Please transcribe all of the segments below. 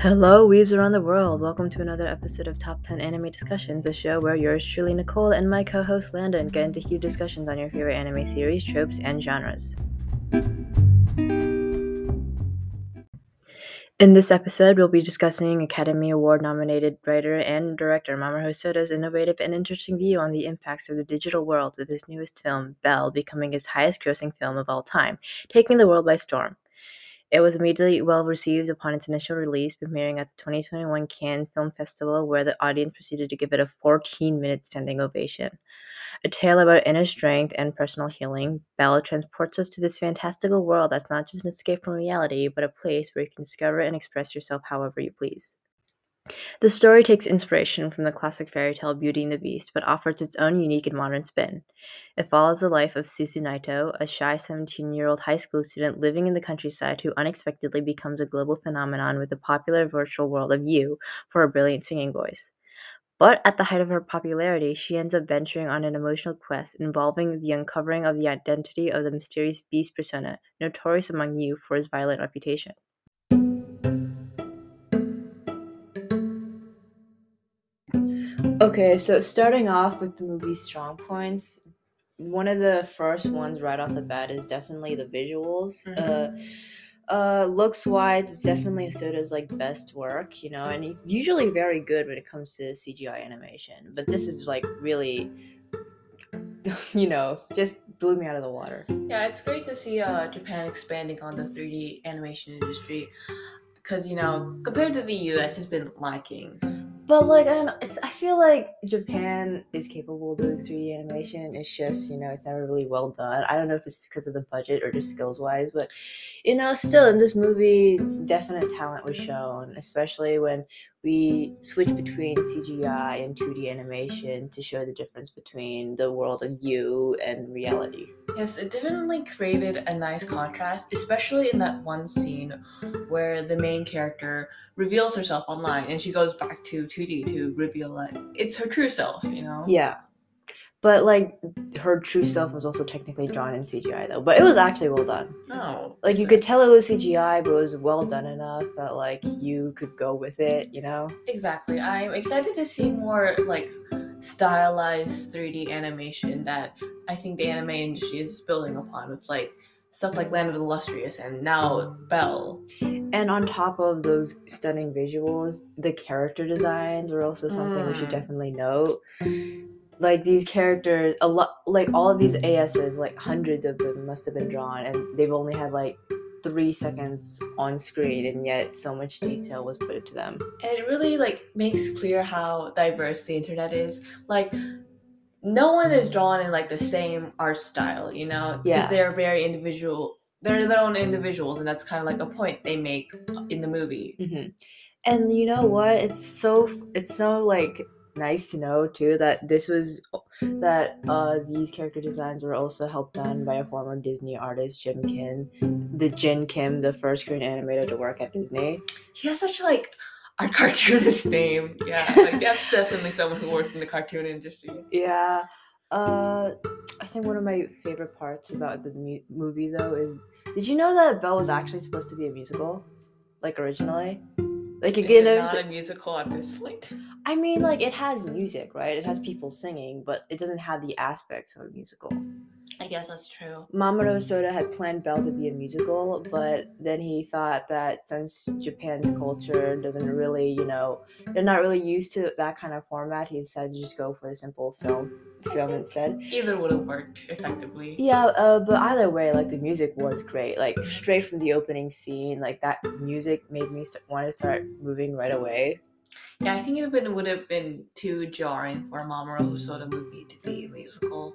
Hello, weaves around the world. Welcome to another episode of Top 10 Anime Discussions, a show where yours truly, Nicole, and my co host Landon get into huge discussions on your favorite anime series, tropes, and genres. In this episode, we'll be discussing Academy Award nominated writer and director Mamoru Hosoda's innovative and interesting view on the impacts of the digital world with his newest film, Belle, becoming his highest grossing film of all time, taking the world by storm. It was immediately well received upon its initial release, premiering at the 2021 Cannes Film Festival, where the audience proceeded to give it a 14 minute standing ovation. A tale about inner strength and personal healing, Belle transports us to this fantastical world that's not just an escape from reality, but a place where you can discover and express yourself however you please. The story takes inspiration from the classic fairy tale Beauty and the Beast, but offers its own unique and modern spin. It follows the life of Suzu Naito, a shy 17 year old high school student living in the countryside who unexpectedly becomes a global phenomenon with the popular virtual world of U for her brilliant singing voice. But at the height of her popularity, she ends up venturing on an emotional quest involving the uncovering of the identity of the mysterious beast persona, notorious among U for his violent reputation. Okay, so starting off with the movie's strong points, one of the first ones right off the bat is definitely the visuals. Mhm. Uh, uh, looks wise, it's definitely Hosoda's like best work, you know, and he's usually very good when it comes to CGI animation. But this is like really, you know, just blew me out of the water. Yeah, it's great to see uh, Japan expanding on the 3D animation industry because, you know, compared to the US, it's been lacking. But like I don't know, I feel like Japan is capable of doing 3D animation. It's just you know it's never really well done. I don't know if it's because of the budget or just skills wise, but you know still in this movie, definite talent was shown, especially when we switch between CGI and 2D animation to show the difference between the world of U and reality. Yes, it definitely created a nice contrast, especially in that one scene where the main character reveals herself online and she goes back to 2D to reveal that it's her true self, you know? Yeah. But like her true self was also technically drawn in CGI though, but it was actually well done. No. like you could tell it was CGI, but it was well done enough that like you could go with it, you know? Exactly. I'm excited to see more like stylized 3D animation that I think the anime industry is building upon with like stuff like Land of the Illustrious and now Belle. And on top of those stunning visuals, the character designs were also something we should Mm. definitely note. Like these characters, a lot, like all of these ASs, like hundreds of them must have been drawn, and they've only had like three seconds on screen, and yet so much detail was put into them. And it really like makes clear how diverse the internet is. Like no one is drawn in like the same art style, you know? Yeah. Because they're very individual. They're their own individuals, and that's kind of like a point they make in the movie. hmm And you know what? It's so it's so like nice to know too that this was that uh these character designs were also helped done by a former Disney artist, Jim Kim, the Jin Kim, the first Korean animator to work at Disney. He has such like a cartoonist name. Yeah, like that's definitely someone who works in the cartoon industry. Yeah. Uh, I think one of my favorite parts about the mu- movie though is, did you know that Belle was actually supposed to be a musical, like originally? Like Is again, it everyth- not a musical at this point? I mean, like it has music, right? It has people singing, but it doesn't have the aspects of a musical. I guess that's true. Mamoru Hosoda had planned Belle to be a musical, but then he thought that since Japan's culture doesn't really, you know, they're not really used to that kind of format, he decided to just go for the simple film film instead. Either would have worked effectively. Yeah, uh, but either way, like the music was great. Like straight from the opening scene, like that music made me st- want to start moving right away. Yeah, I think it would would have been too jarring for a Mamoru Hosoda movie to be a musical.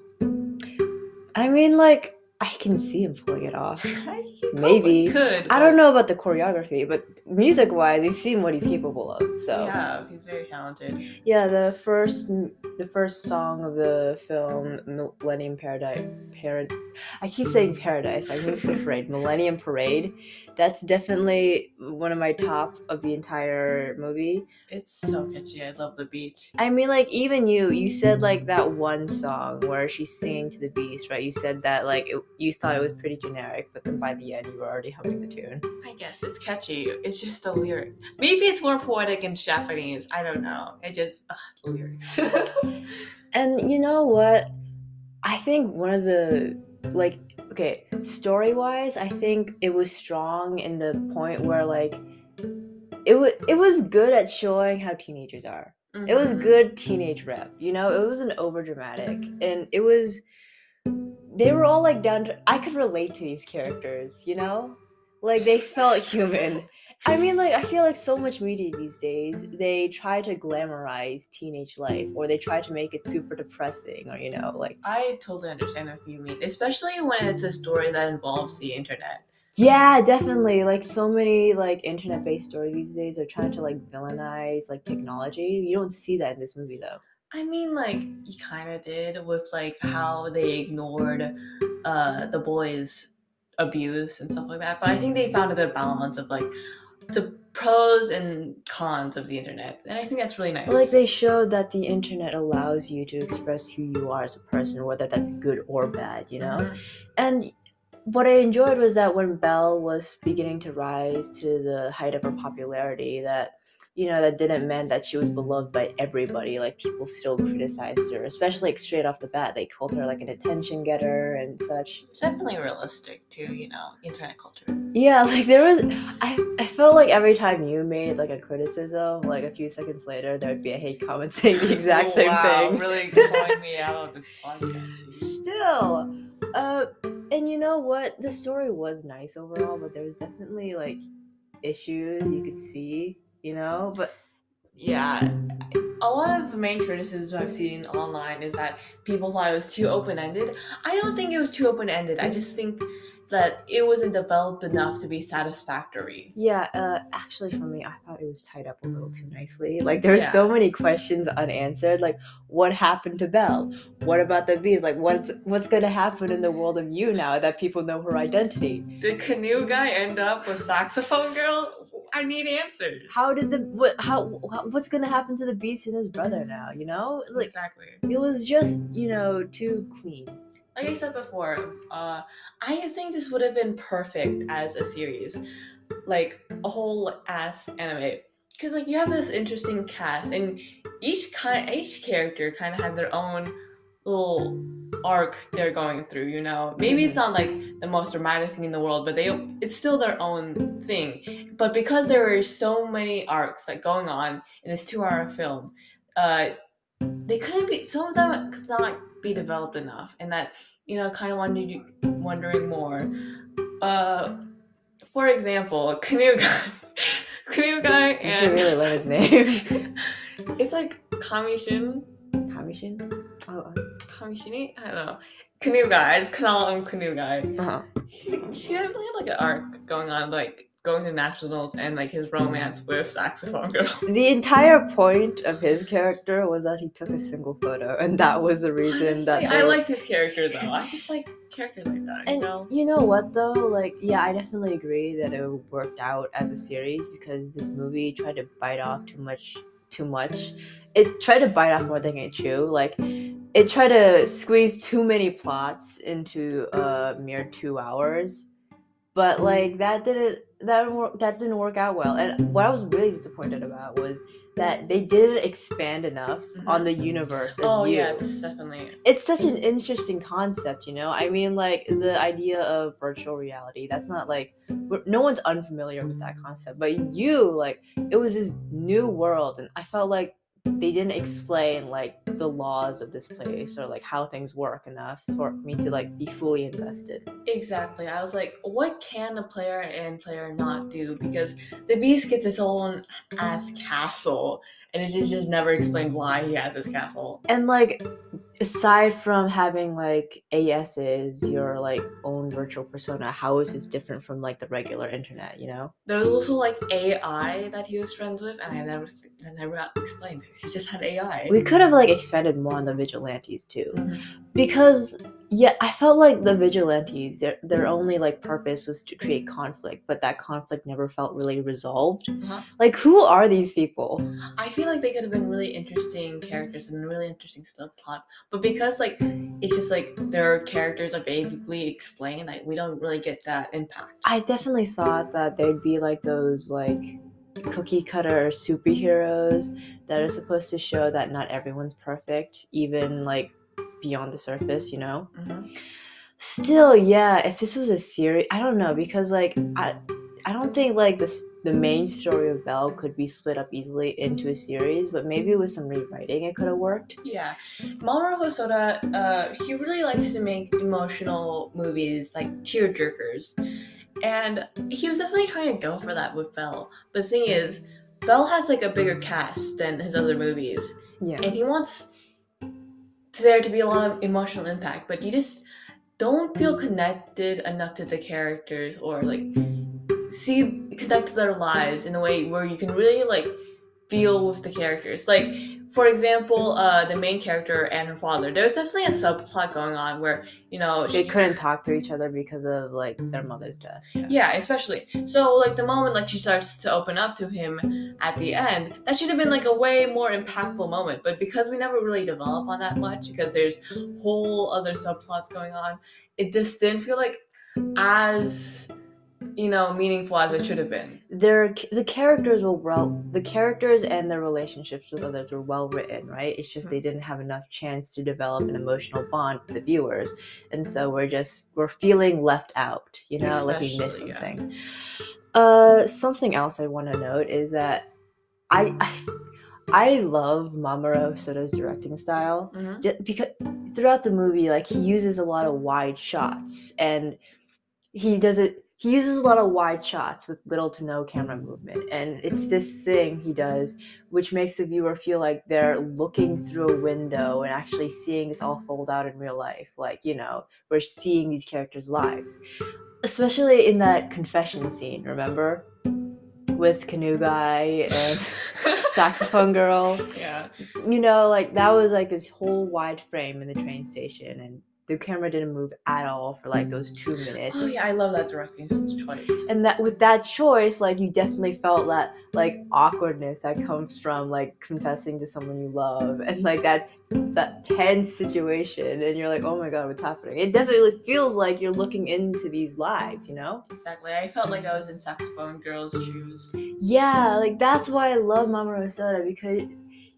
I mean, like I can see him pulling it off. Maybe. could. I don't know about the choreography, but music wise, you've seen what he's capable of. So Yeah, he's very talented. Yeah, the first the first song of the film Millennium Paradise Parad I keep saying paradise, I think it's afraid. Millennium Parade. That's definitely one of my top of the entire movie. It's so catchy. I love the beat. I mean like even you, you said like that one song where she's singing to the beast, right? You said that like it, you thought it was pretty generic, but then by the end you were already humming the tune. I guess it's catchy. It's just the lyric. Maybe it's more poetic in Japanese. I don't know. It just ugh, the lyrics. And you know what? I think one of the like okay, story wise, I think it was strong in the point where like it was it was good at showing how teenagers are. It was Mhm. good teenage rep, you know. It wasn't over dramatic, and it was. They were all like down to. I could relate to these characters, you know, like they felt human. I mean, like I feel like so much media these days they try to glamorize teenage life, or they try to make it super depressing, or you know, like I totally understand what you mean, especially when it's a story that involves the internet. yeah, definitely. Like so many like internet-based stories these days are trying to like villainize like technology. You don't see that in this movie though. I mean, like you kind of did with like how they ignored uh, the boys' abuse and stuff like that. But I think they found a good balance of like the pros and cons of the internet, and I think that's really nice. Like they showed that the internet allows you to express who you are as a person, whether that's good or bad, you know. Mhm. And what I enjoyed was that when Belle was beginning to rise to the height of her popularity, that you know that didn't mean that she was beloved by everybody. Like people still criticized her, especially like straight off the bat. They called her like an attention getter and such. It's definitely realistic too, you know, internet culture. Yeah, like there was, I, I felt like every time you made like a criticism, like a few seconds later, there would be a hate comment saying the exact same wow, thing. Really calling me out on this podcast. Still, uh, and you know what? The story was nice overall, but there was definitely like issues you could see, you know. But yeah. A lot of the main criticism i've seen online is that people thought it was too open-ended. I don't think it was too open-ended. I just think that it wasn't developed enough to be satisfactory yeah, uh, actually, for me, I thought it was tied up a little too nicely. Like there were so many questions unanswered. Like, what happened to Belle? What about the bees? Like, what's what's gonna happen in the world of U now that people know her identity? did canoe guy end up with saxophone girl i need answers How did the what? How what's gonna happen to the beast and his brother now? You know, like exactly it was just you know too clean. Like I said before, uh, I think this would have been perfect as a series, like a whole ass anime. Because like you have this interesting cast, and each kind, each character kind of had their own little arc they're going through. You know, maybe it's not like the most dramatic thing in the world, but they it's still their own thing. But because there are so many arcs like going on in this two-hour film, uh, they couldn't be. Some of them could not be developed enough, and that you know, kind of wondered, wondering more. Uh, for example, canoe guy, canoe guy, You should really learn his name. it's like Kamishin, Kamishin. Oh, Kamishini. I don't know. Canoe guy. I just call him canoe guy. uh-huh. He, he had like an arc going on, like going to nationals and like his romance mm. with saxophone girl. The entire point of his character was that he took a single photo, and that was the reason Honestly, that I they- liked his character though. I just like characters like that. You And know. you know what though? Like, yeah, I definitely agree that it worked out as a series because this movie tried to bite off too much too much. It tried to bite off more than it chew. Like it tried to squeeze too many plots into a mere two hours. But mm-hmm. like that didn't that wor- that didn't work out well. And what I was really disappointed about was that they didn't expand enough mm-hmm. on the universe. Oh you yeah, it's definitely. it's such an interesting concept, you know. I mean, like the idea of virtual reality. That's not like no one's unfamiliar with that concept, but you like it was this new world, and I felt like they didn't explain like the laws of this place or like how things work enough for me to like be fully invested. Exactly. I was like, what can a player and player not do? Because the beast gets its own ass castle, and it's just, just never explained why he has this castle. And like aside from having like ASs, your like own virtual persona, how is this different from like the regular internet, you know? There was also like AI that he was friends with, and I never, I never got explained. He just had AI. We could have like expanded more on the vigilantes too. Mhm. because Yeah, I felt like the vigilantes, their their only like purpose was to create conflict, but that conflict never felt really resolved. Uh-huh. Like, who are these people? I feel like they could have been really interesting characters and really interesting subplot, but because like it's just like their characters are vaguely explained, like we don't really get that impact. I definitely thought that they'd be like those like cookie cutter superheroes that are supposed to show that not everyone's perfect, even like beyond the surface, you know? Mhm. Still, yeah, if this was a series, I don't know because like I I don't think like this the main story of Belle could be split up easily into a series, but maybe with some rewriting it could have worked. Yeah, Mamoru Hosoda, uh, he really likes to make emotional movies like tearjerkers, and he was definitely trying to go for that with Belle. But the thing is, Belle has like a bigger cast than his other movies, Yeah. and he wants there to be a lot of emotional impact, but you just don't feel connected enough to the characters or like see connect to their lives in a way where you can really like feel with the characters. Like for example, uh, the main character and her father. There's definitely a subplot going on where you know They couldn't talk to each other because of like their mother's death. Yeah. yeah, especially. So like the moment like she starts to open up to him at the end, that should have been like a way more impactful moment. But because we never really develop on that much, because there's whole other subplots going on, it just didn't feel like as you know meaningful as it should have been. Their the characters were well the characters and their relationships with others were well written, right? It's just they didn't have enough chance to develop an emotional bond with the viewers. And so we're just we're feeling left out, you know, like we missed Especially, yeah. something. Uh something else I want to note is that I I, I love Mamoru Soto's directing style. Mhm. just because throughout the movie like he uses a lot of wide shots and he does it he uses a lot of wide shots with little to no camera movement and it's this thing he does which makes the viewer feel like they're looking through a window and actually seeing this all fold out in real life like you know we're seeing these characters lives. Especially in that confession scene remember? With canoe guy and saxophone girl. Yeah. you know, like that was like this whole wide frame in the train station, and the camera didn't move at all for like those two mm. minutes. Oh yeah, I love that directing choice. And that with that choice, like you definitely felt that like awkwardness that comes from like confessing to someone you love, and like that that tense situation, and you're like, oh my god, what's happening? It definitely feels like you're looking into these lives, you know? Exactly. I felt like I was in Saxophone Girl's shoes. Yeah, like that's why I love Mamoru Soda because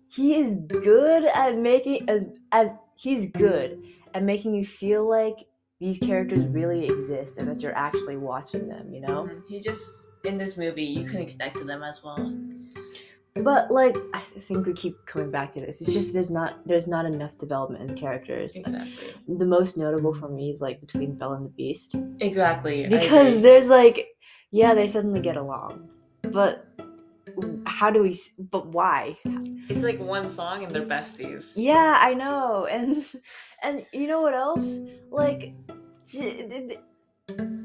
he is good at making as as he's good at making you feel like these characters really exist and that you're actually watching them, you know? Mhm. He just in this movie you couldn't connect to them as well. But like I think we keep coming back to this. It's just there's not there's not enough development in characters. Exactly. The most notable for me is like between Belle and the Beast. Exactly. Because there's like yeah, they suddenly get along. But how do we but why? it's like one song and they're besties. Yeah, I know, and and you know what else? Like, j- th- th-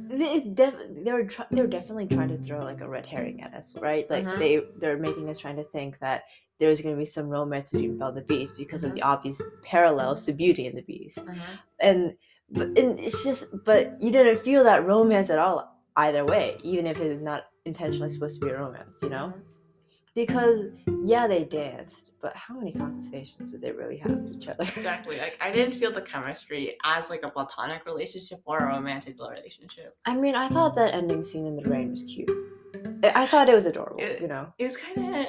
they def- they were try- they were definitely trying to throw like a red herring at us, right? Like Mhm. they they're making us trying to think that there's going to be some romance between Belle and the Beast because of Mhm. the obvious parallels to Beauty and the Beast, Mhm. and but and it's just but you didn't feel that romance at all either way, even if it is not intentionally supposed to be a romance, you know? Because yeah, they danced, but how many conversations did they really have with each other? Exactly. Like I didn't feel the chemistry as like a platonic relationship or a romantic relationship. I mean, I thought that ending scene in the rain was cute. I thought it was adorable, It- you know. It was kind of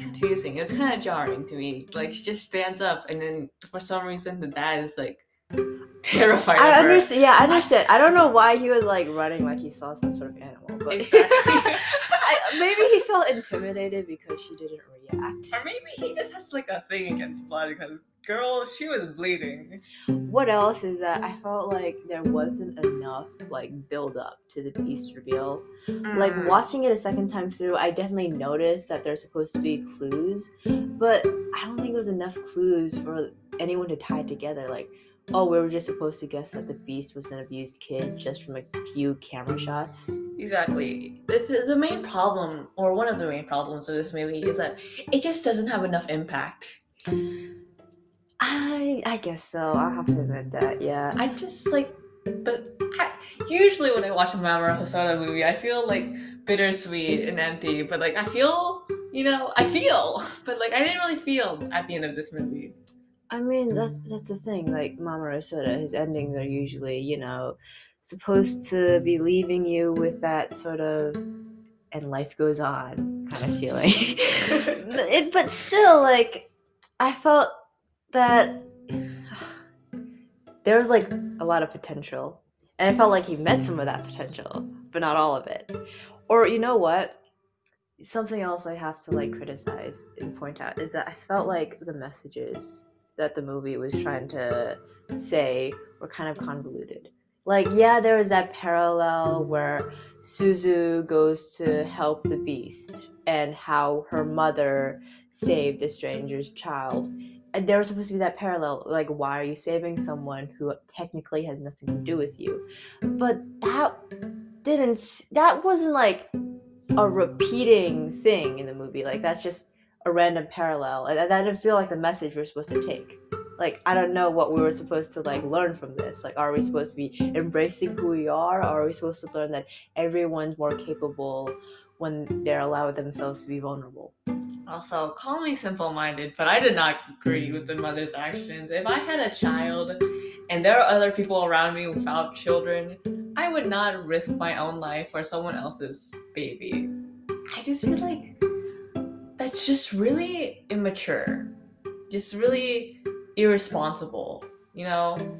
confusing. It was kind of jarring to me. Like she just stands up and then for some reason the dad is like terrified I understand. Yeah, I understand. I don't know why he was like running like he saw some sort of animal, but Exactly. I, maybe he felt intimidated because she didn't react. or maybe he just has like a thing against blood because girl, she was bleeding. What else is that I felt like there wasn't enough like build up to the beast reveal. Like Mm. watching it a second time through, I definitely noticed that there's supposed to be clues, but I don't think it was enough clues for anyone to tie together. Like, oh, we were just supposed to guess that the beast was an abused kid just from a few camera shots. Exactly. This is the main problem, or one of the main problems of this movie, is that it just doesn't have enough impact. I I guess so. I'll have to admit that. Yeah. I just like, but I, usually when I watch a Mamoru Hosoda movie, I feel like bittersweet and empty. But like, I feel, you know, I feel, but like, I didn't really feel at the end of this movie. I mean, that's mm. that's the thing. Like Mamoru Hosoda, his endings are usually, you know, supposed to mm. be leaving you with that sort of and life goes on kind of feeling. but, it, but still, like, I felt that there was like a lot of potential, and I felt like he met some of that potential, but not all of it. Or you know what? Something else I have to like criticize and point out is that I felt like the messages that the movie was trying to say were kind of convoluted. Like, yeah, there was that parallel where Suzu goes to help the beast and how her mother saved a stranger's child. And there was supposed to be that parallel, like, why are you saving someone who technically has nothing to do with you? But that didn't, that wasn't like a repeating thing in the movie. Like, that's just a random parallel. And that didn't feel like the message we're supposed to take like I don't know what we were supposed to like learn from this. Like, are we supposed to be embracing who we are, or are we supposed to learn that everyone's more capable when they're allowed themselves to be vulnerable? Also, call me simple minded, but I did not agree with the mother's actions. If I had a child and there are other people around me without children, I would not risk my own life for someone else's baby. I just feel like that's just really immature. Just really irresponsible. You know,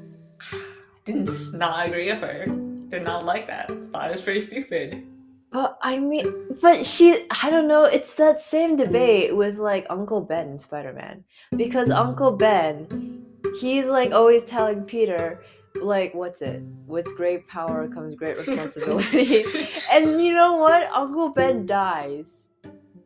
didn't not agree with her. Did not like that. Thought it was pretty stupid. But I mean, but she, I don't know, it's that same debate with like Uncle Ben in Spider Man. Because Uncle Ben, he's like always telling Peter, like, what's it? With great power comes great responsibility. and you know what? Uncle Ben dies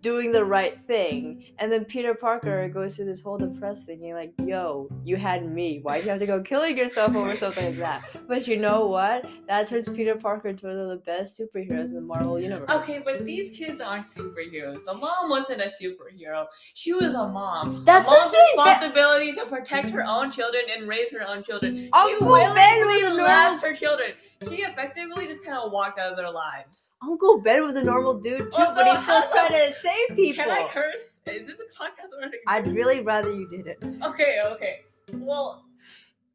doing the right thing. And then Peter Parker goes through this whole depressed thing. You're like, yo, you had me. Why do you have to go killing yourself over something like that? But you know what? That turns Peter Parker into one of the best superheroes in the Marvel universe. Okay, but these kids aren't superheroes. The mom wasn't a superhero. She was a mom. That's a mom's responsibility to protect her own children and raise her own children. Uncle she Ben willingly left her children. She effectively just kind of walked out of their lives. Uncle Ben was a normal dude too, Also, but he's still trying to people. Can I curse? Is this a podcast or I'd really rather you didn't. Okay, okay. Well,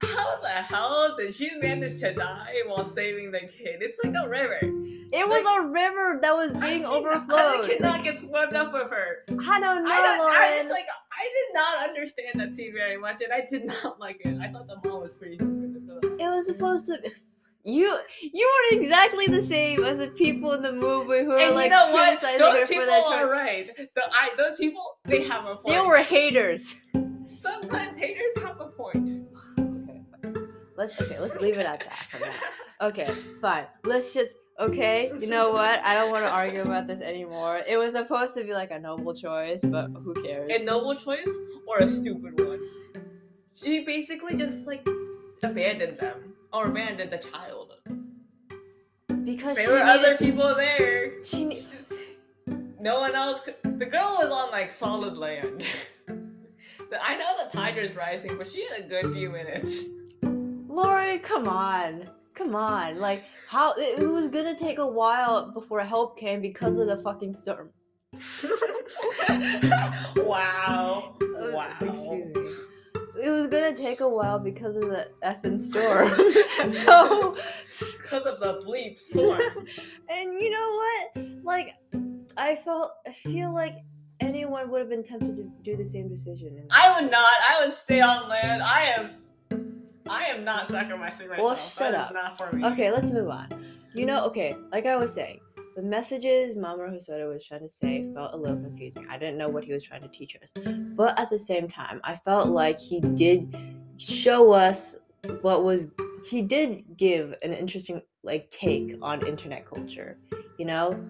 how the hell did she manage to die while saving the kid? It's like a river. It was a river that was being she- overflowed. How the kid not get swept up with her? I don't know, I, don't. I just like I did not understand that scene very much, and I did not like it. I thought the mom was pretty stupid. it was supposed to. You you weren't exactly the same as the people in the movie who were And like you know what? Those people are right. The, I, those people, they have a point. They were haters. Sometimes haters have a point. Okay, let's okay. Let's leave it at that. Okay, fine. Let's just okay. You know what? I don't want to argue about this anymore. It was supposed to be like a noble choice, but who cares? A noble choice or a stupid one? She basically just like abandoned them or abandoned the child. because There she were other people there. She ne- No one else. Could, the girl was on like solid land. I know the tiger's rising, but she had a good few minutes. Lori, come on. Come on. Like how it, was gonna take a while before help came because of the fucking storm. wow. Uh, Wow. Excuse me. It was gonna take a while because of the effing storm. so Because of the bleep storm. and you know what? Like I felt I feel like anyone would have been tempted to do the same decision. And- I would not. I would stay on land. I am. I am not sacrificing myself. Well, shut That is up. Not for me. Okay, let's move on. You know, okay, like I was saying, the messages Mamoru Hosoda was trying to say felt a little confusing. I didn't know what he was trying to teach us. But at the same time, I felt like he did show us what was he did give an interesting like take on internet culture, you know?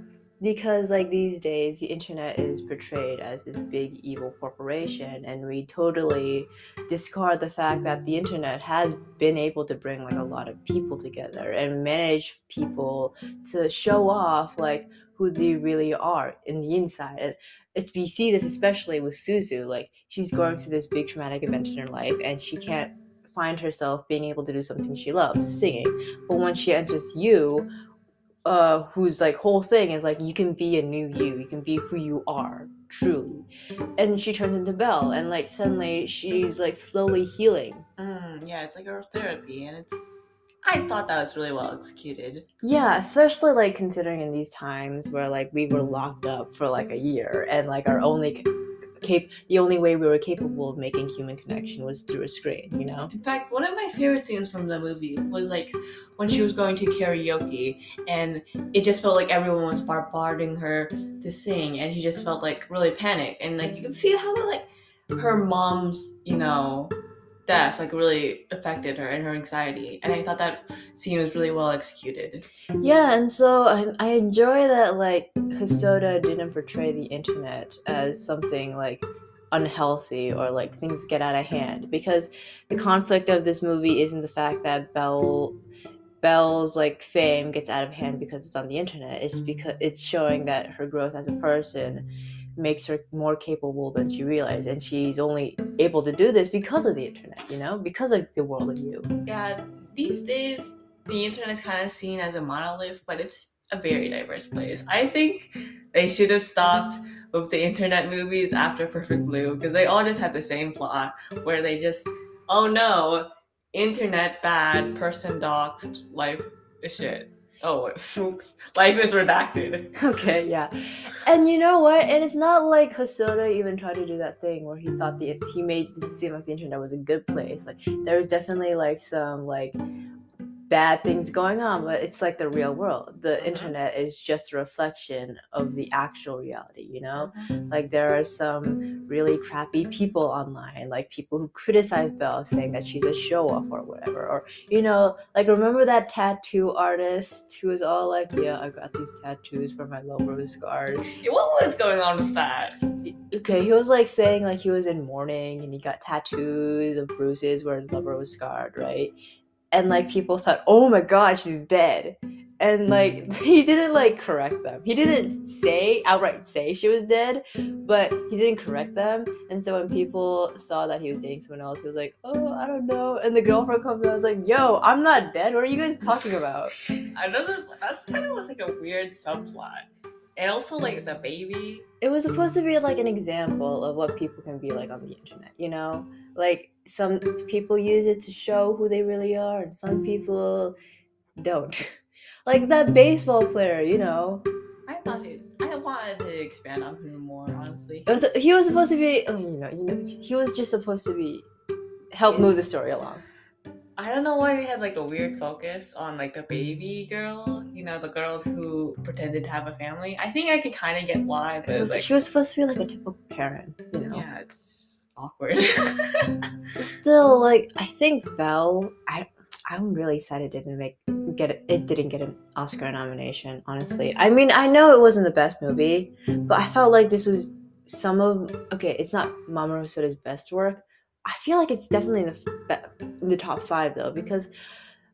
Because like these days the internet is portrayed as this big evil corporation and we totally discard the fact that the internet has been able to bring like a lot of people together and manage people to show off like who they really are in the inside. It's, it's, we see this especially with Suzu. Like she's going through this big traumatic event in her life, and she can't find herself being able to do something she loves, singing. But when she enters U, uh, whose like whole thing is like you can be a new you, you can be who you are truly, and she turns into Belle, and like suddenly she's like slowly healing. Mm, yeah, it's like a therapy, and it's. I thought that was really well executed. Yeah, especially like considering in these times where like we were locked up for like a year, and like our only cap- the only way we were capable of making human connection was through a screen, you know? In fact, one of my favorite scenes from the movie was like when she was going to karaoke and it just felt like everyone was bombarding her to sing and she just felt like really panicked and like you could see how like her mom's, you know, death like really affected her and her anxiety and i thought that scene was really well executed yeah and so i, I enjoy that like hosoda didn't portray the internet as something like unhealthy or like things get out of hand because the conflict of this movie isn't the fact that belle Belle's like fame gets out of hand because it's on the internet. It's because it's showing that her growth as a person makes her more capable than she realized and she's only able to do this because of the internet you know because of the world of U yeah these days the internet is kind of seen as a monolith but it's a very diverse place mm. i think they should have stopped with the internet movies after perfect blue because they all just have the same plot where they just oh no internet bad person doxed life is shit Oh, oops. Life is redacted. Okay, yeah. And you know what? And it's not like Hosoda even tried to do that thing where he thought the he made it seem like the internet was a good place. Like there was definitely like some like bad things going on, but it's like the real world. The mm-hmm. internet is just a reflection of the actual reality, you know? Mm-hmm. Like there are some really crappy people online, like people who criticize Belle saying that she's a show off or whatever. Or, you know, like remember that tattoo artist who was all like, Yeah, I got these tattoos for my lower scars. What was going on with that? Okay, he was like saying like he was in mourning and he got tattoos of bruises where his lover was scarred, right? And like mm. people thought, "Oh my god, she's dead." And mm. like he didn't like correct them. He didn't say outright say she was dead, but he didn't correct them. And so when people saw that he was dating someone else, he was like, "Oh, I don't know." And the girlfriend comes out and was like, "Yo, I'm not dead. What are you guys talking about?" Another that's kind of was like a weird subplot. And also like the baby. It was supposed to be like an example of what people can be like on the internet, you know? Like some people use it to show who they really are and some people don't like that baseball player you know i thought his i wanted to expand on him more honestly it was he was supposed to be oh, you know you know he was just supposed to be help move the story along I don't know why they had like a weird focus on like the baby girl, you know, the girl who pretended to have a family. I think I can kind of get why, but was, like, she was supposed to be like a typical Karen, you know. Yeah, it's awkward. Still, like I think Belle, I I'm really sad it didn't make get it, it didn't get an Oscar nomination. Honestly, I mean I know it wasn't the best movie, but I felt like this was some of okay. It's not Mamoru Hosoda's best work. I feel like it's definitely in the in the top five though because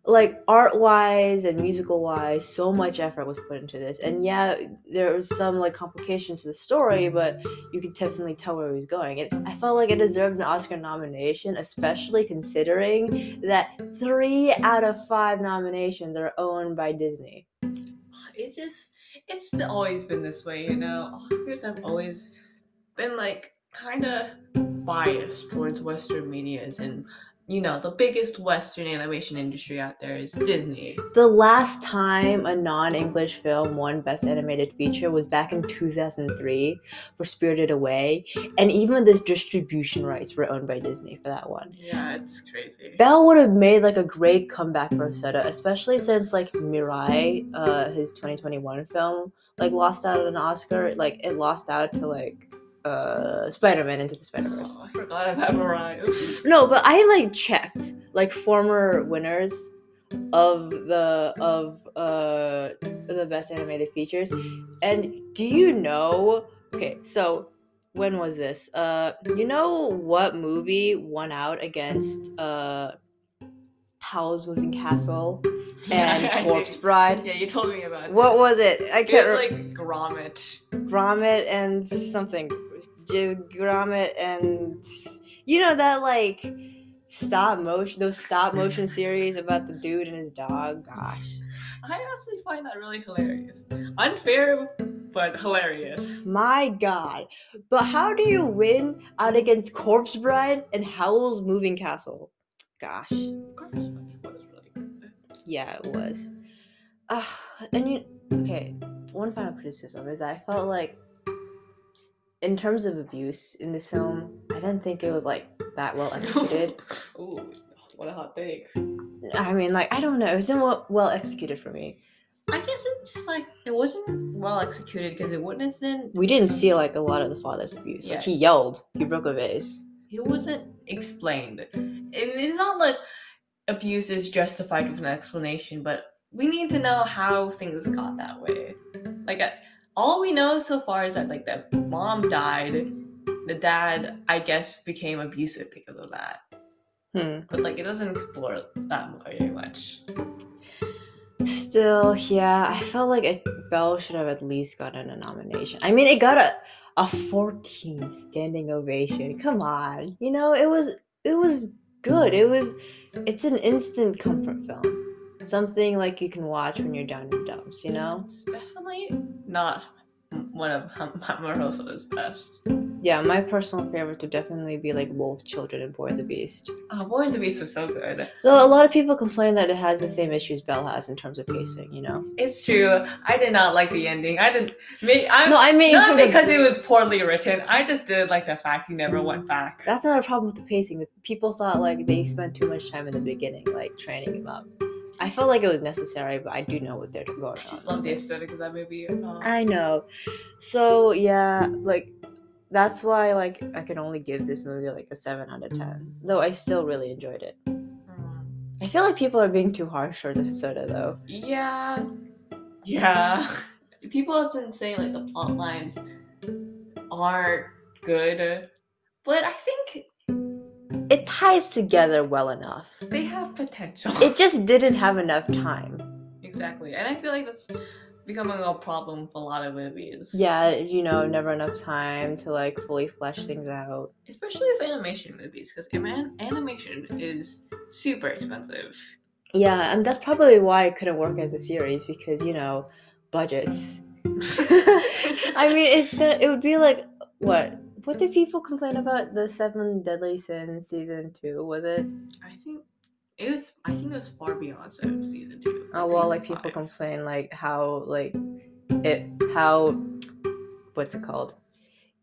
like art wise and musical wise so much effort was put into this. And yeah there was some like complication to the story mm-hmm. but you could definitely tell where he was going. It, i felt like it deserved an oscar nomination especially considering that three out of five nominations are owned by disney. It's just it's been, always been this way you know? Oscars have always been like kind of biased towards western medias and you know, the biggest Western animation industry out there is Disney. The last time a non English film won Best Animated Feature was back in 2003 for Spirited Away, and even the distribution rights were owned by Disney for that one. Yeah, it's crazy. Belle would have made like a great comeback for Hosoda, especially since like Mirai, uh, his 2021 film, like lost out on an Oscar. Like it lost out to like uh Spider-Man into the Spider-Verse. Oh, I forgot about Mirai. no, but I like checked like former winners of the of uh the best animated features. And do you know okay, so when was this? Uh you know what movie won out against uh Howl's Moving Castle and Corpse Bride. Yeah, you told me about What this. was it? I can't was remember. like Gromit. Gromit and something. J- Gromit and you know that like stop motion those stop motion series about the dude and his dog. Gosh, I honestly find that really hilarious. Unfair, but hilarious. my God! But how do you win out against Corpse Bride and Howl's Moving Castle? Gosh, Gromit's funny, but really good. yeah, it was. Uh, and you okay? One final criticism is I felt like. In terms of abuse in this film, I didn't think it was like that well executed. Ooh, what a hot take. I mean, like I don't know. It wasn't well, well executed for me. I guess it's just like it wasn't well executed because it wasn't. We didn't see like a lot of the father's abuse. Yeah. Like he yelled, he broke a vase. It wasn't explained, and it's not like abuse is justified with an explanation, but we need to know how things got that way. Like, I- all we know so far is that like the mom died, the dad, I guess, became abusive because of that. Hmm. But like, it doesn't explore that very much. Still, yeah, I felt like it, Belle should have at least gotten a nomination. I mean, it got a a 14 standing ovation. Come on, you know, it was it was good. It was it's an instant comfort film. Something like you can watch when you're down in the dumps. You know. It's definitely not one of Marosa's best. Yeah, my personal favorite would definitely be like Wolf Children and Boy and the Beast. Oh, Boy and the Beast was so good. Though a lot of people complain that it has the same issues Belle has in terms of pacing, you know? It's true. I did not like the ending. I didn't. Me, I'm No, I mean, not because it was poorly written. I just did like the fact he never went back. that's not a problem with the pacing. People thought like they spent too much time in the beginning, like training him up. I felt like it was necessary, but I do know what they're going on. I just love the aesthetic of that movie. Uh, I know. So yeah, like that's why like I can only give this movie like a seven out of ten. Though I still really enjoyed it. mm, I feel like people are being too harsh towards the Soda though. yeah, yeah. People have been saying like the plot lines aren't good, but I think ties together well enough. they have potential. It just didn't have enough time. exactly, and I feel like that's becoming a problem with a lot of movies. Yeah, you know, never enough time to like fully flesh things out. especially with animation movies, because animation is super expensive. Yeah, and that's probably why it couldn't work as a series because you know, budgets. I mean, it's gonna. It would be like what? What did people complain about the Seven Deadly Sins season two? Was it? I think it was. I think it was far beyond se- season two. Oh well, like people five. complain like how like it how what's it called?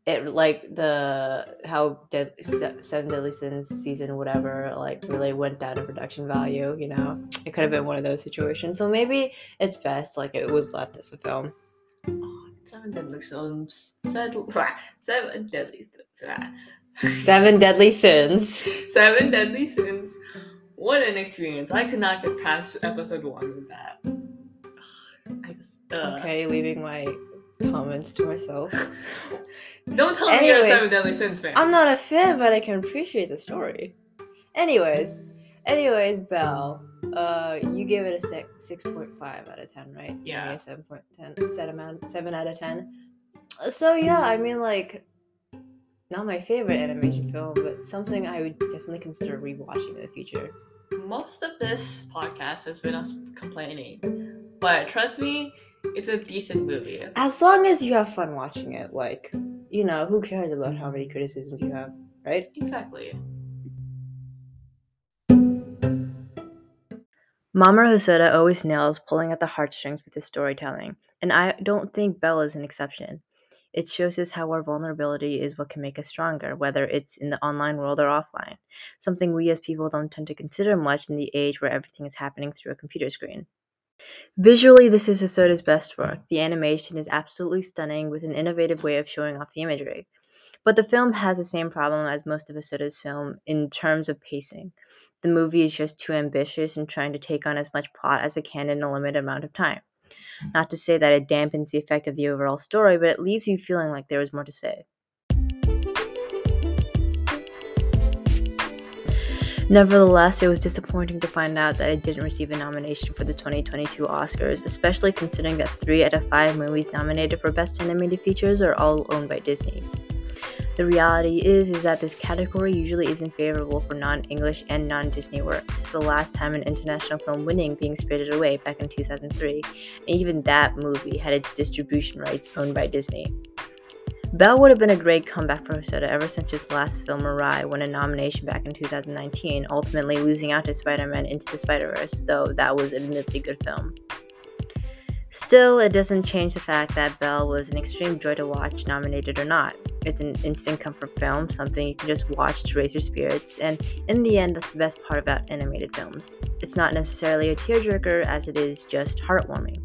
It like the how Dead, Se- Seven Deadly Sins season whatever like really went down in production value. You know, it could have been one of those situations. So maybe it's best like it was left as a film. Seven deadly sins. Seven, seven deadly sins. Seven Deadly Sins. Seven deadly sins. What an experience! I could not get past episode one with that. I just. Uh, Okay, leaving my comments to myself. Don't tell me you're a seven deadly sins fan. I'm not a fan, but I can appreciate the story. Anyways, anyways, Belle, uh, you gave it a six six point five out of ten, right? Yeah. Seven point ten, seven out seven out of ten. So yeah, I mean, like, not my favorite animation film, but something I would definitely consider rewatching in the future. Most of this podcast has been us complaining, but trust me, it's a decent movie. As long as you have fun watching it, like, you know, who cares about how many criticisms you have, right? Exactly. Mamoru Hosoda always nails pulling at the heartstrings with his storytelling, and I don't think Belle is an exception. It shows us how our vulnerability is what can make us stronger, whether it's in the online world or offline, something we as people don't tend to consider much in the age where everything is happening through a computer screen. Visually, this is Hosoda's best work. The animation is absolutely stunning with an innovative way of showing off the imagery. But the film has the same problem as most of Hosoda's film in terms of pacing the movie is just too ambitious in trying to take on as much plot as it can in a limited amount of time. Mm. Not to say that it dampens the effect of the overall story, but it leaves you feeling like there is more to say. Nevertheless, it was disappointing to find out that it didn't receive a nomination for the 2022 Oscars, especially considering that three out of five movies nominated for Best Animated Features are all owned by Disney. The reality is is that this category usually isn't favorable for non-English and non-Disney works. The last time an international film winning being Spirited Away back in 2003, and even that movie had its distribution rights owned by Disney. Belle would have been a great comeback for Hosoda ever since his last film Mirai won a nomination back in 2019, ultimately losing out to Spider-Man Into the Spider-Verse, though that was admittedly good film. Still, it doesn't change the fact that Belle was an extreme joy to watch, nominated or not. It's an instant comfort film, something you can just watch to raise your spirits, and in the end, that's the best part about animated films. It's not necessarily a tearjerker as it is just heartwarming.